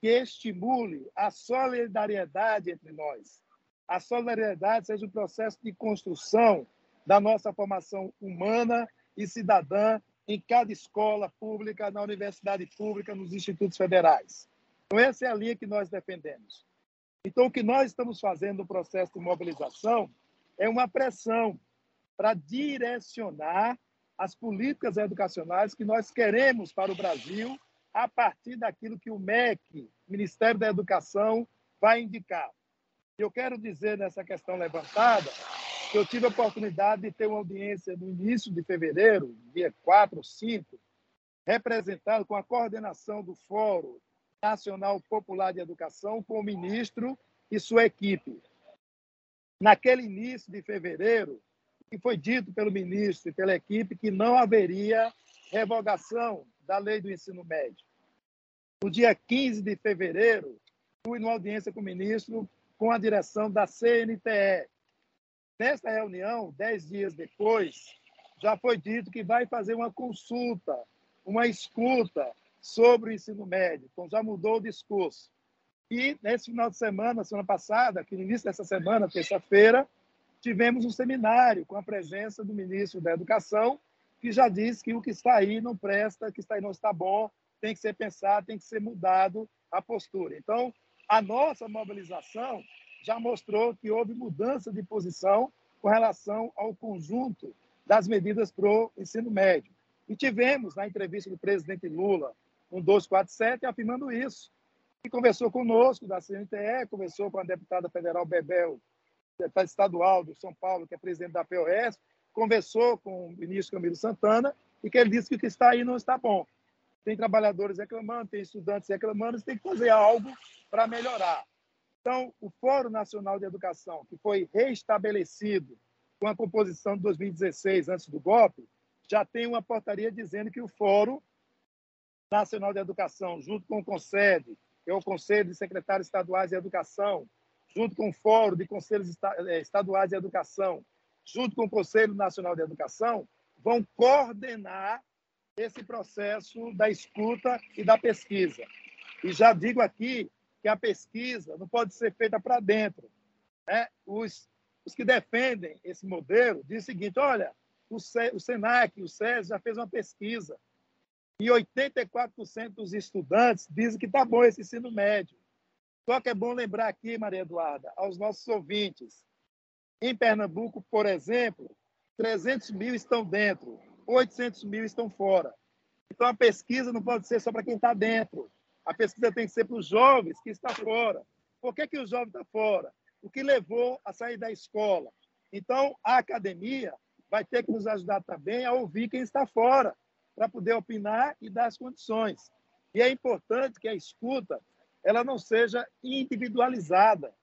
que estimule a solidariedade entre nós, a solidariedade seja um processo de construção da nossa formação humana e cidadã em cada escola pública, na universidade pública, nos institutos federais. Então, essa é a linha que nós defendemos. Então, o que nós estamos fazendo no processo de mobilização é uma pressão para direcionar as políticas educacionais que nós queremos para o Brasil a partir daquilo que o MEC, Ministério da Educação, vai indicar. Eu quero dizer nessa questão levantada que eu tive a oportunidade de ter uma audiência no início de fevereiro, dia 4 ou 5, representado com a coordenação do Fórum Nacional Popular de Educação com o ministro e sua equipe. Naquele início de fevereiro, que foi dito pelo ministro e pela equipe que não haveria revogação da lei do ensino médio. No dia 15 de fevereiro, fui numa audiência com o ministro com a direção da CNTE. Nesta reunião, dez dias depois, já foi dito que vai fazer uma consulta, uma escuta sobre o ensino médio. Então, já mudou o discurso. E nesse final de semana, semana passada, que no início dessa semana, terça-feira, tivemos um seminário com a presença do ministro da Educação, que já disse que o que está aí não presta, que está aí não está bom, tem que ser pensado, tem que ser mudado a postura. Então, a nossa mobilização já mostrou que houve mudança de posição com relação ao conjunto das medidas para o ensino médio. E tivemos, na entrevista do presidente Lula, um 247, afirmando isso. E conversou conosco, da CNTE, conversou com a deputada federal Bebel, deputada estadual do São Paulo, que é presidente da POS, conversou com o ministro Camilo Santana, e que ele disse que o que está aí não está bom. Tem trabalhadores reclamando, tem estudantes reclamando, tem que fazer algo para melhorar. Então, o Fórum Nacional de Educação, que foi restabelecido com a composição de 2016, antes do golpe, já tem uma portaria dizendo que o Fórum Nacional de Educação, junto com o CONSED, que é o Conselho de Secretários Estaduais de Educação, junto com o Fórum de Conselhos eh, Estaduais de Educação, junto com o Conselho Nacional de Educação, vão coordenar esse processo da escuta e da pesquisa. E já digo aqui que a pesquisa não pode ser feita para dentro. Né? Os, os que defendem esse modelo dizem o seguinte: olha, o, o SENAC, o SES já fez uma pesquisa e 84% dos estudantes dizem que está bom esse ensino médio. Só que é bom lembrar aqui, Maria Eduarda, aos nossos ouvintes, em Pernambuco, por exemplo, 300 mil estão dentro, 800 mil estão fora. Então, a pesquisa não pode ser só para quem está dentro. A pesquisa tem que ser para os jovens que estão fora. Por que, que o jovem está fora? O que levou a sair da escola? Então, a academia vai ter que nos ajudar também a ouvir quem está fora, para poder opinar e dar as condições. E é importante que a escuta ela não seja individualizada.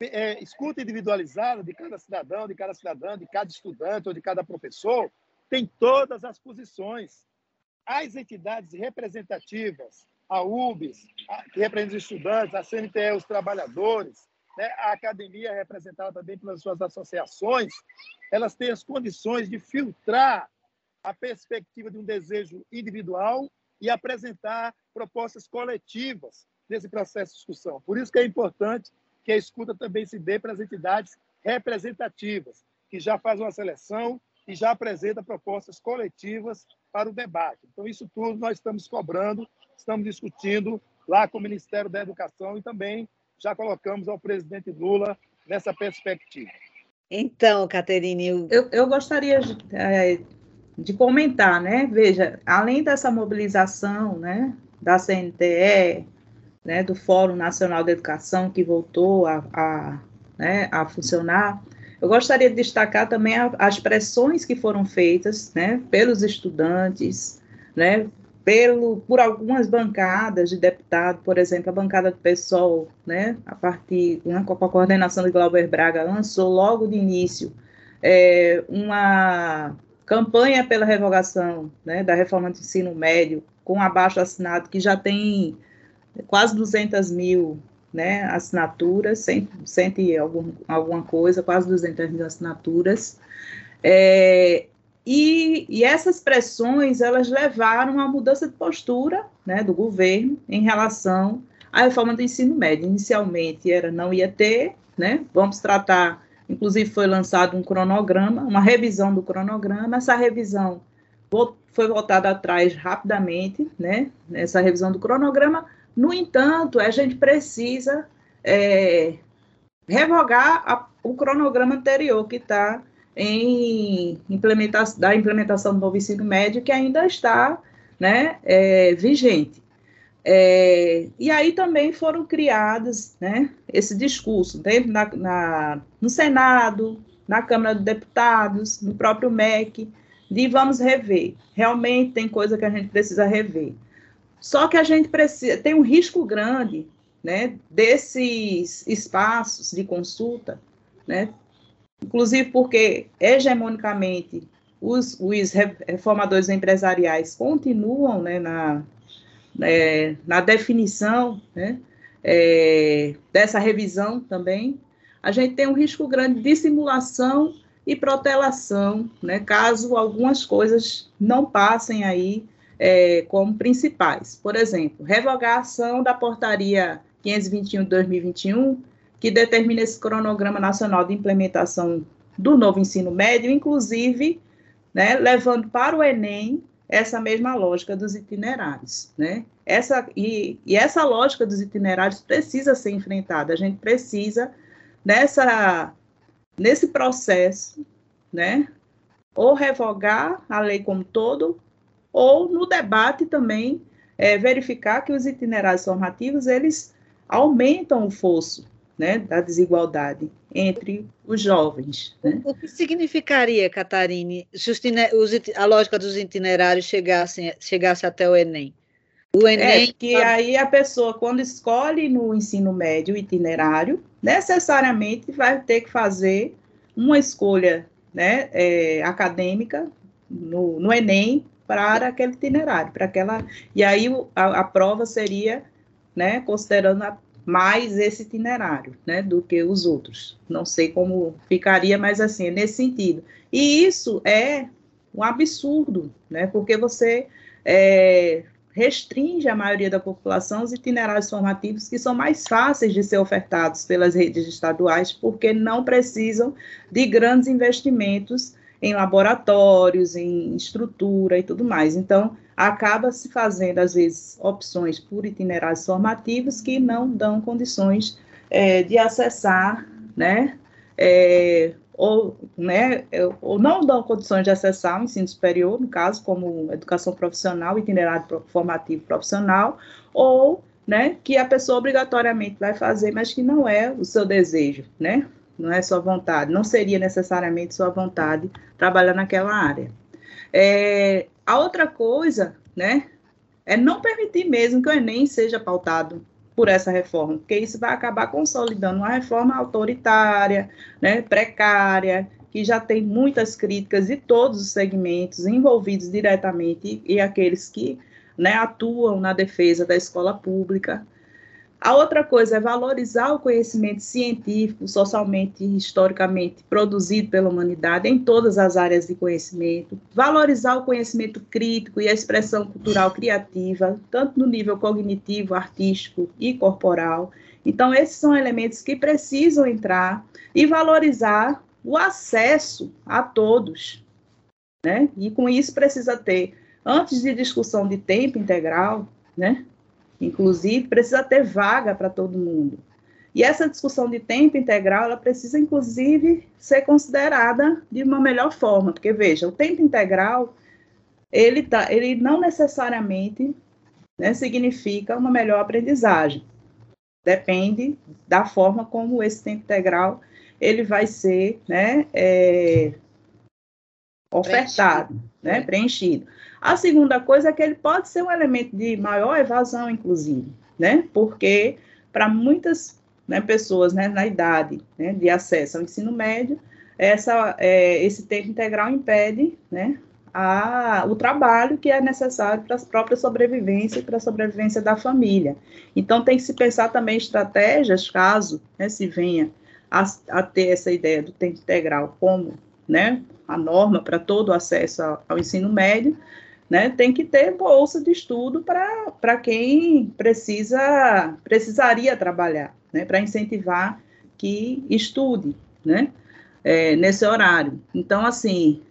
É, escuta individualizada de cada cidadão, de cada cidadã, de cada estudante ou de cada professor, tem todas as posições. As entidades representativas, a UBS, que representa os estudantes, a CNTE, os trabalhadores, né, a academia representada também pelas suas associações, elas têm as condições de filtrar a perspectiva de um desejo individual e apresentar propostas coletivas nesse processo de discussão. Por isso que é importante que a escuta também se dê para as entidades representativas, que já fazem uma seleção e já apresenta propostas coletivas para o debate. Então, isso tudo nós estamos cobrando, estamos discutindo lá com o Ministério da Educação e também já colocamos ao presidente Lula nessa perspectiva. Então, Caterine... Eu, eu gostaria de, é, de comentar, né? Veja, além dessa mobilização né, da CNTE, né, do Fórum Nacional de Educação, que voltou a, a, né, a funcionar, eu gostaria de destacar também a, as pressões que foram feitas né, pelos estudantes, né, pelo, por algumas bancadas de deputado, por exemplo, a bancada do PSOL, né, a partir né, com a coordenação de Glauber Braga, lançou logo de início é, uma campanha pela revogação né, da reforma do ensino médio, com abaixo assinado que já tem quase 200 mil né, assinaturas, cento, cento e algum, alguma coisa, quase 200 mil assinaturas. É, e, e, essas pressões, elas levaram a mudança de postura né, do governo em relação à reforma do ensino médio. Inicialmente era não ia ter, né, vamos tratar, inclusive foi lançado um cronograma, uma revisão do cronograma, essa revisão foi voltada atrás rapidamente, né, essa revisão do cronograma, no entanto, a gente precisa é, revogar a, o cronograma anterior que está em implementação, da implementação do novo ensino médio, que ainda está né, é, vigente. É, e aí também foram criados né, esse discurso dentro na, na, no Senado, na Câmara dos Deputados, no próprio MEC, de vamos rever. Realmente tem coisa que a gente precisa rever. Só que a gente precisa, tem um risco grande, né, desses espaços de consulta, né, inclusive porque hegemonicamente os, os reformadores empresariais continuam, né, na, é, na definição, né, é, dessa revisão também, a gente tem um risco grande de simulação e protelação, né, caso algumas coisas não passem aí é, como principais. Por exemplo, revogação da portaria 521 de 2021, que determina esse cronograma nacional de implementação do novo ensino médio, inclusive né, levando para o Enem essa mesma lógica dos itinerários. Né? Essa, e, e essa lógica dos itinerários precisa ser enfrentada. A gente precisa, nessa, nesse processo, né, ou revogar a lei como todo, ou no debate também é, verificar que os itinerários formativos eles aumentam o fosso né, da desigualdade entre os jovens. Né? O que significaria, Catarine, se os, a lógica dos itinerários chegasse, chegasse até o Enem? O Enem. É, que aí a pessoa, quando escolhe no ensino médio o itinerário, necessariamente vai ter que fazer uma escolha né, é, acadêmica no, no Enem para aquele itinerário, para aquela. E aí a, a prova seria, né, considerando a, mais esse itinerário, né, do que os outros. Não sei como ficaria, mas assim, é nesse sentido. E isso é um absurdo, né? Porque você é, restringe a maioria da população os itinerários formativos que são mais fáceis de ser ofertados pelas redes estaduais, porque não precisam de grandes investimentos em laboratórios, em estrutura e tudo mais. Então, acaba se fazendo, às vezes, opções por itinerários formativos que não dão condições é, de acessar, né, é, ou, né, ou não dão condições de acessar o ensino superior, no caso, como educação profissional, itinerário formativo profissional, ou né, que a pessoa obrigatoriamente vai fazer, mas que não é o seu desejo, né? Não é sua vontade, não seria necessariamente sua vontade trabalhar naquela área. É, a outra coisa, né, é não permitir mesmo que o Enem seja pautado por essa reforma, porque isso vai acabar consolidando uma reforma autoritária, né, precária, que já tem muitas críticas de todos os segmentos envolvidos diretamente e, e aqueles que né, atuam na defesa da escola pública. A outra coisa é valorizar o conhecimento científico, socialmente e historicamente produzido pela humanidade em todas as áreas de conhecimento, valorizar o conhecimento crítico e a expressão cultural criativa, tanto no nível cognitivo, artístico e corporal. Então, esses são elementos que precisam entrar e valorizar o acesso a todos. Né? E com isso precisa ter, antes de discussão de tempo integral, né? Inclusive, precisa ter vaga para todo mundo. E essa discussão de tempo integral, ela precisa, inclusive, ser considerada de uma melhor forma, porque, veja, o tempo integral, ele, tá, ele não necessariamente né, significa uma melhor aprendizagem. Depende da forma como esse tempo integral ele vai ser né, é, ofertado. Né, preenchido. A segunda coisa é que ele pode ser um elemento de maior evasão, inclusive, né? Porque para muitas né, pessoas né, na idade né, de acesso ao ensino médio, essa, é, esse tempo integral impede né, a, o trabalho que é necessário para a própria sobrevivência e para a sobrevivência da família. Então, tem que se pensar também estratégias, caso né, se venha a, a, ter essa ideia do tempo integral como né, a norma para todo o acesso ao, ensino médio, né, tem que ter bolsa de estudo para quem precisa precisaria trabalhar, né, para incentivar que estude, né, é, nesse horário. Então, assim,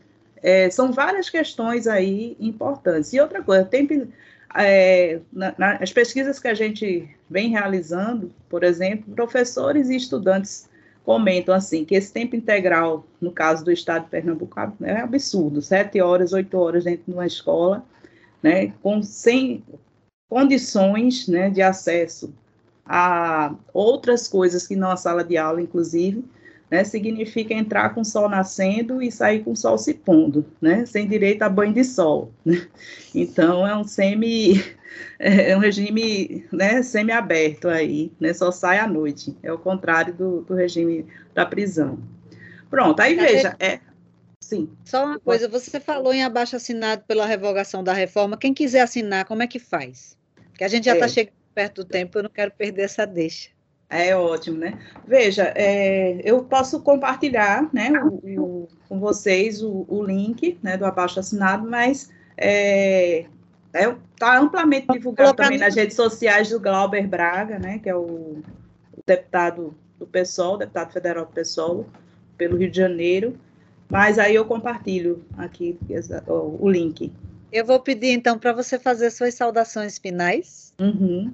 é, são várias questões aí importantes. E outra coisa, tem, é, na, nas pesquisas que a gente vem realizando, por exemplo, professores e estudantes comentam assim que esse tempo integral, no caso do estado de Pernambuco, é absurdo, sete horas, oito horas dentro de uma escola, né, com sem condições, né, de acesso a outras coisas que não a sala de aula, inclusive, né, significa entrar com o sol nascendo e sair com o sol se pondo, né, sem direito a banho de sol. Né? Então, é um semi é um regime né, semi-aberto aí, né, só sai à noite. É o contrário do, do regime da prisão. Pronto, aí veja, é, sim. Só uma coisa, você falou em abaixo assinado pela revogação da reforma. Quem quiser assinar, como é que faz? Que a gente já está é. chegando perto do tempo, eu não quero perder essa deixa. É ótimo, né? Veja, é, eu posso compartilhar, né, o, o, com vocês o, o, link, né, do abaixo assinado, mas é, Está é, tá amplamente divulgado também nas redes sociais do Glauber Braga, né, que é o, o deputado do PSOL, deputado federal do PSOL, pelo Rio de Janeiro. Mas aí eu compartilho aqui o, o link. Eu vou pedir então para você fazer suas saudações finais. Uhum,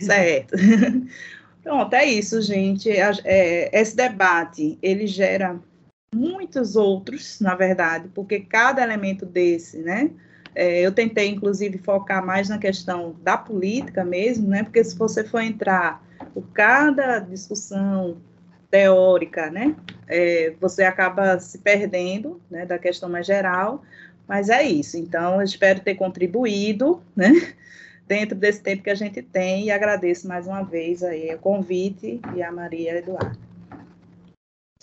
certo. Pronto, é isso, gente. É, esse debate ele gera muitos outros, na verdade, porque cada elemento desse, né, é, eu tentei, inclusive, focar mais na questão da política mesmo, né? Porque se você for entrar por cada discussão teórica, né? É, você acaba se perdendo, né? Da questão mais geral. Mas é isso. Então, eu espero ter contribuído, né? Dentro desse tempo que a gente tem e agradeço mais uma vez aí o convite e a Maria Eduardo.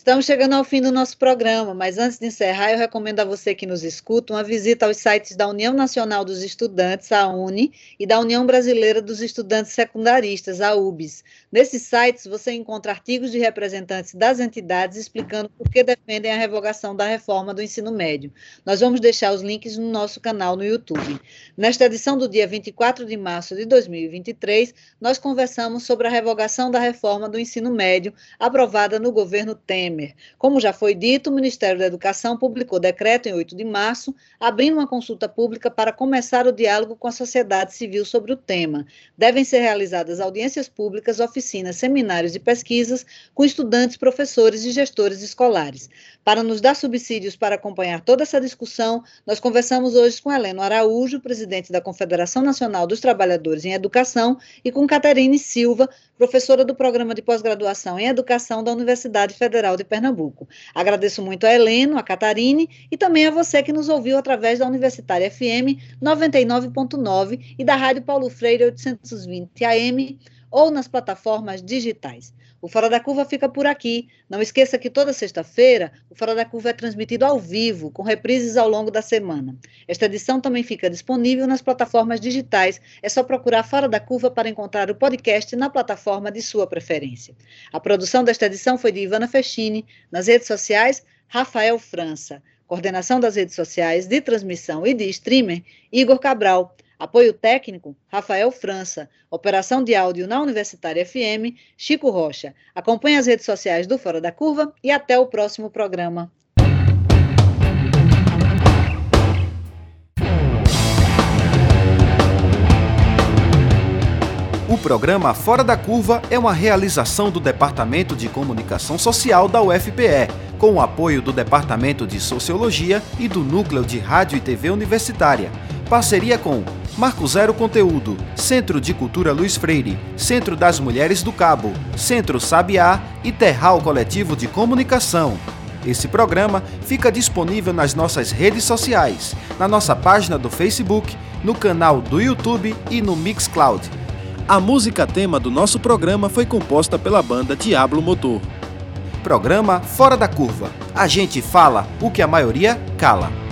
Estamos chegando ao fim do nosso programa, mas antes de encerrar, eu recomendo a você que nos escuta uma visita aos sites da União Nacional dos Estudantes, a UNE, e da União Brasileira dos Estudantes Secundaristas, a UBS. Nesses sites você encontra artigos de representantes das entidades explicando por que defendem a revogação da reforma do ensino médio. Nós vamos deixar os links no nosso canal no YouTube. Nesta edição do dia 24 de março de 2023, nós conversamos sobre a revogação da reforma do ensino médio aprovada no governo Temer Temer. Como já foi dito, o Ministério da Educação publicou decreto em 8 de março, abrindo uma consulta pública para começar o diálogo com a sociedade civil sobre o tema. Devem ser realizadas audiências públicas, oficinas, seminários e pesquisas com estudantes, professores e gestores escolares. Para nos dar subsídios para acompanhar toda essa discussão, nós conversamos hoje com Heleno Araújo, presidente da Confederação Nacional dos Trabalhadores em Educação, e com Caterine Silva, professora do Programa de Pós-Graduação em Educação da Universidade Federal de Pernambuco. Agradeço muito a Heleno, a Catarine e também a você que nos ouviu através da Universitária FM 99.9 e da Rádio Paulo Freire 820 AM ou nas plataformas digitais. O Fora da Curva fica por aqui. Não esqueça que toda sexta-feira o Fora da Curva é transmitido ao vivo, com reprises ao longo da semana. Esta edição também fica disponível nas plataformas digitais. É só procurar Fora da Curva para encontrar o podcast na plataforma de sua preferência. A produção desta edição foi de Ivana Festini. Nas redes sociais, Rafael França. Coordenação das redes sociais, de transmissão e de streamer, Igor Cabral. Apoio técnico, Rafael França. Operação de áudio na Universitária FM, Chico Rocha. Acompanhe as redes sociais do Fora da Curva e até o próximo programa. O programa Fora da Curva é uma realização do Departamento de Comunicação Social da UFPE, com o apoio do Departamento de Sociologia e do Núcleo de Rádio e TV Universitária. Parceria com Marco Zero Conteúdo, Centro de Cultura Luiz Freire, Centro das Mulheres do Cabo, Centro Sabiá e Terral Coletivo de Comunicação. Esse programa fica disponível nas nossas redes sociais, na nossa página do Facebook, no canal do YouTube e no Mixcloud. A música tema do nosso programa foi composta pela banda Diablo Motor. Programa Fora da Curva. A gente fala o que a maioria cala.